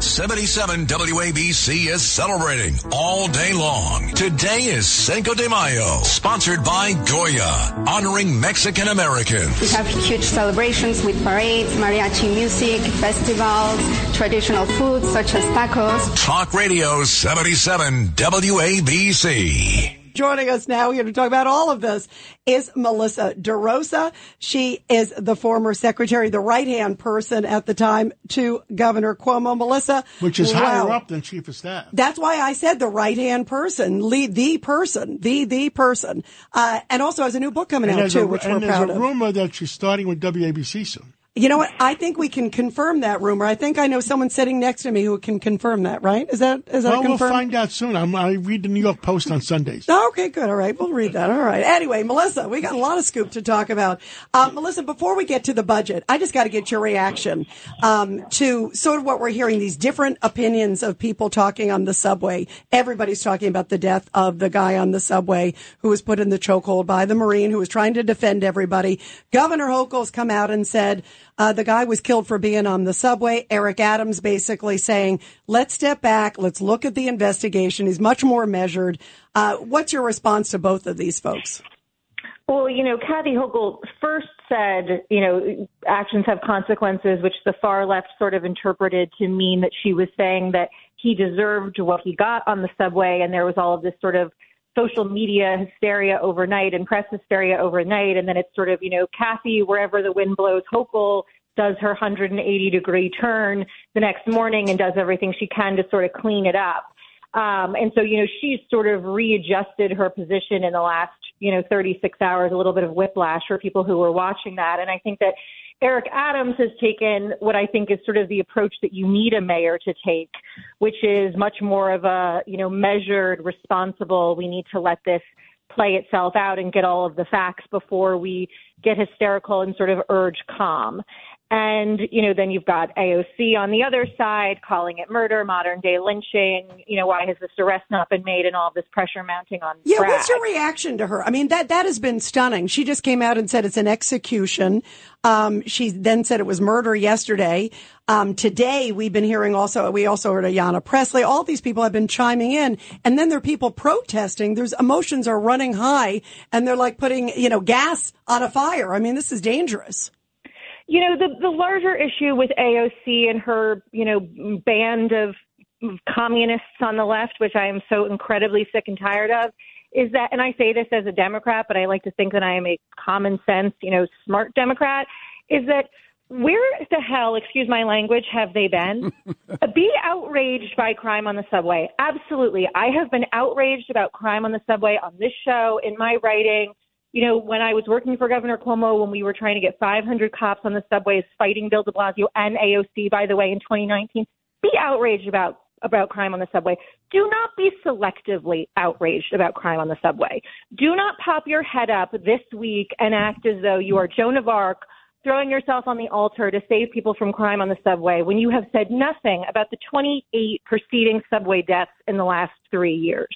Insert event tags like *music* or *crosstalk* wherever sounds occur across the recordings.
77 WABC is celebrating all day long. Today is Cinco de Mayo, sponsored by Goya, honoring Mexican Americans. We have huge celebrations with parades, mariachi music, festivals, traditional foods such as tacos. Talk Radio 77 WABC. Joining us now here to talk about all of this is Melissa DeRosa. She is the former secretary, the right hand person at the time to Governor Cuomo. Melissa. Which is wow. higher up than chief of staff. That's why I said the right hand person, lead the person, the, the person. Uh, and also has a new book coming and out too, a, which we're proud of. there's a rumor that she's starting with WABC soon. You know what? I think we can confirm that rumor. I think I know someone sitting next to me who can confirm that. Right? Is that is that well, confirmed? we'll find out soon. I'm, i read the New York Post on Sundays. Oh, *laughs* okay, good. All right, we'll read that. All right. Anyway, Melissa, we got a lot of scoop to talk about. Uh, Melissa, before we get to the budget, I just got to get your reaction um, to sort of what we're hearing. These different opinions of people talking on the subway. Everybody's talking about the death of the guy on the subway who was put in the chokehold by the Marine who was trying to defend everybody. Governor Hochul's come out and said. Uh, the guy was killed for being on the subway. Eric Adams basically saying, let's step back. Let's look at the investigation. He's much more measured. Uh, what's your response to both of these folks? Well, you know, Kathy Hochul first said, you know, actions have consequences, which the far left sort of interpreted to mean that she was saying that he deserved what he got on the subway, and there was all of this sort of social media hysteria overnight and press hysteria overnight. And then it's sort of, you know, Kathy, wherever the wind blows, Hochul does her 180 degree turn the next morning and does everything she can to sort of clean it up. Um, and so, you know, she's sort of readjusted her position in the last, you know, 36 hours, a little bit of whiplash for people who were watching that. And I think that Eric Adams has taken what I think is sort of the approach that you need a mayor to take, which is much more of a, you know, measured, responsible, we need to let this play itself out and get all of the facts before we get hysterical and sort of urge calm. And, you know, then you've got AOC on the other side calling it murder, modern day lynching. You know, why has this arrest not been made and all this pressure mounting on Yeah, Bragg? what's your reaction to her? I mean, that, that has been stunning. She just came out and said it's an execution. Um, she then said it was murder yesterday. Um, today we've been hearing also, we also heard Ayanna Pressley. All these people have been chiming in and then there are people protesting. There's emotions are running high and they're like putting, you know, gas on a fire. I mean, this is dangerous. You know, the the larger issue with AOC and her, you know, band of communists on the left, which I am so incredibly sick and tired of, is that, and I say this as a Democrat, but I like to think that I am a common sense, you know, smart Democrat, is that where the hell, excuse my language, have they been? *laughs* Be outraged by crime on the subway. Absolutely. I have been outraged about crime on the subway on this show, in my writing you know, when I was working for Governor Cuomo, when we were trying to get 500 cops on the subways fighting Bill de Blasio and AOC, by the way, in 2019, be outraged about about crime on the subway. Do not be selectively outraged about crime on the subway. Do not pop your head up this week and act as though you are Joan of Arc throwing yourself on the altar to save people from crime on the subway when you have said nothing about the 28 preceding subway deaths in the last three years.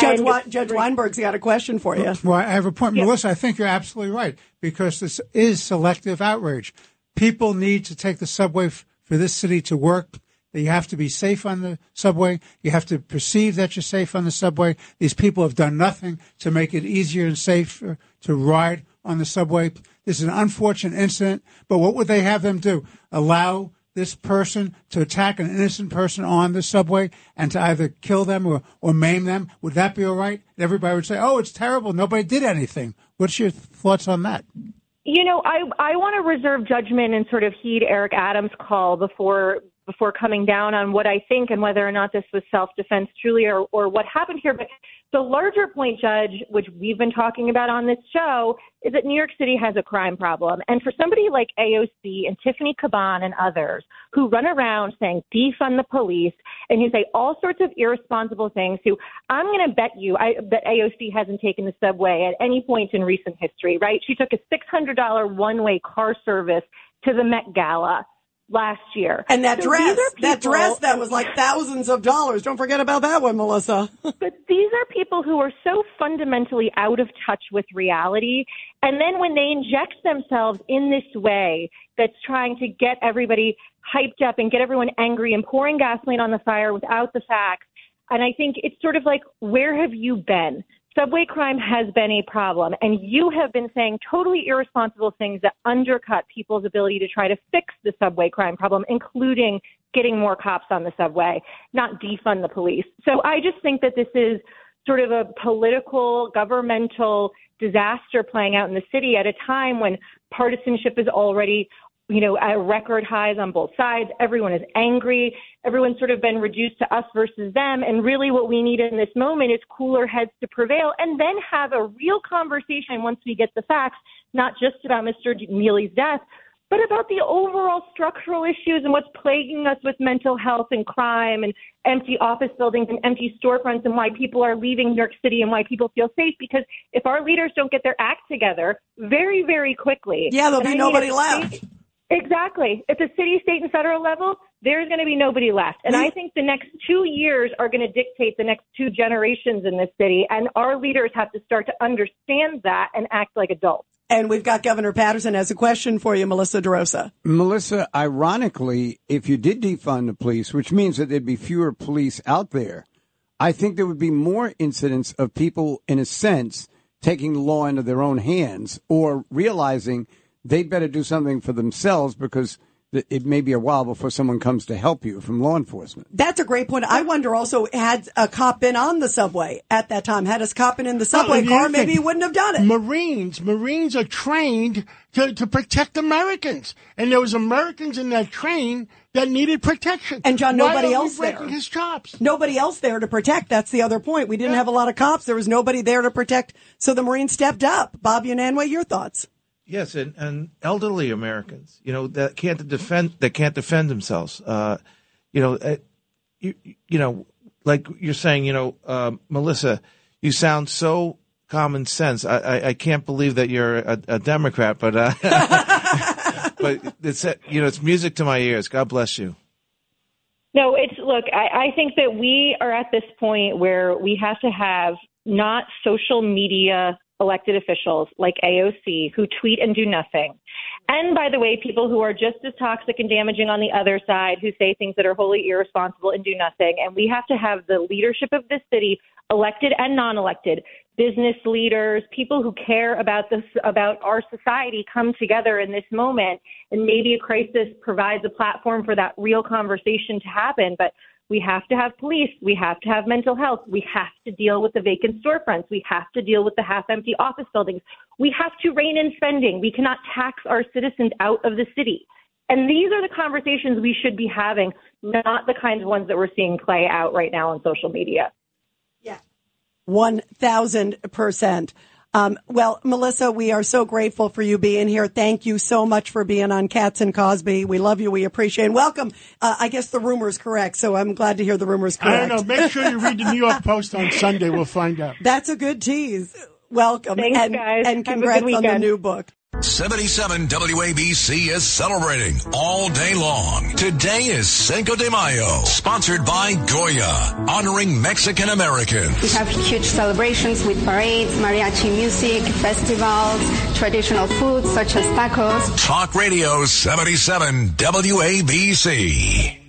Judge, we- Judge Weinberg's got a question for you. Well, I have a point. Yeah. Melissa, I think you're absolutely right because this is selective outrage. People need to take the subway f- for this city to work. You have to be safe on the subway. You have to perceive that you're safe on the subway. These people have done nothing to make it easier and safer to ride on the subway. This is an unfortunate incident, but what would they have them do? Allow this person to attack an innocent person on the subway and to either kill them or, or maim them, would that be all right? Everybody would say, oh, it's terrible. Nobody did anything. What's your thoughts on that? You know, I I want to reserve judgment and sort of heed Eric Adams' call before before coming down on what I think and whether or not this was self defense truly or, or what happened here. But the larger point, Judge, which we've been talking about on this show, is that New York City has a crime problem. And for somebody like AOC and Tiffany Caban and others who run around saying defund the police and who say all sorts of irresponsible things, who I'm going to bet you I, that AOC hasn't taken the subway at any point in recent history, right? She took a $600 one way car service to the Met Gala last year. And that So dress, are that dress that was like thousands of dollars. Don't forget about that one, Melissa. *laughs* But these are people who are so fundamentally out of touch with reality. And then when they inject themselves in this way that's trying to get everybody hyped up and get everyone angry and pouring gasoline on the fire without the facts. And I think it's sort of like, where have you been? Subway crime has been a problem, and you have been saying totally irresponsible things that undercut people's ability to try to fix the subway crime problem, including getting more cops on the subway, not defund the police. So I just think that this is sort of a political, governmental disaster playing out in the city at a time when partisanship is already you know, at record highs on both sides. Everyone is angry. Everyone's sort of been reduced to us versus them. And really, what we need in this moment is cooler heads to prevail and then have a real conversation once we get the facts, not just about Mr. Neely's death, but about the overall structural issues and what's plaguing us with mental health and crime and empty office buildings and empty storefronts and why people are leaving New York City and why people feel safe. Because if our leaders don't get their act together very, very quickly, Yeah, there'll be I nobody left. Exactly. At the city, state, and federal level, there's going to be nobody left. And I mm. think the next two years are going to dictate the next two generations in this city. And our leaders have to start to understand that and act like adults. And we've got Governor Paterson has a question for you, Melissa DeRosa. Melissa, ironically, if you did defund the police, which means that there'd be fewer police out there, I think there would be more incidents of people, in a sense, taking the law into their own hands or realizing they'd better do something for themselves because it may be a while before someone comes to help you from law enforcement. That's a great point. I wonder also, had a cop been on the subway at that time, had a cop been in the subway and the car, maybe he wouldn't have done it. Marines, Marines are trained to, to protect Americans, and there was Americans in that train that needed protection. And John, Why nobody are we else there. his chops. Nobody else there to protect. That's the other point. We didn't have a lot of cops. There was nobody there to protect. So the Marines stepped up. Bob Unanue, your thoughts? Yes, and, and elderly Americans, you know, that can't defend that can't defend themselves. Uh, you know, uh, you you know, like you're saying, you know, uh, Melissa, you sound so common sense. I, I, I can't believe that you're a, a Democrat, but uh, *laughs* but it's you know, it's music to my ears. God bless you. No, it's look, I, I think that we are at this point where we have to have not social media elected officials like AOC who tweet and do nothing. And by the way, people who are just as toxic and damaging on the other side who say things that are wholly irresponsible and do nothing. And we have to have the leadership of this city, elected and non elected, business leaders, people who care about this about our society come together in this moment and maybe a crisis provides a platform for that real conversation to happen. But we have to have police. We have to have mental health. We have to deal with the vacant storefronts. We have to deal with the half empty office buildings. We have to rein in spending. We cannot tax our citizens out of the city. And these are the conversations we should be having, not the kinds of ones that we're seeing play out right now on social media. Yeah. One thousand percent. Um, well, Melissa, we are so grateful for you being here. Thank you so much for being on Cats and Cosby. We love you. We appreciate it. Welcome. Uh, I guess the rumor is correct, so I'm glad to hear the rumor is I correct. don't know. Make sure you read the New York Post on Sunday. We'll find out. That's a good tease. Welcome. Thanks, and, guys. and Have a congrats good on the new book. 77 WABC is celebrating all day long. Today is Cinco de Mayo, sponsored by Goya, honoring Mexican Americans. We have huge celebrations with parades, mariachi music, festivals, traditional foods such as tacos. Talk Radio 77 WABC.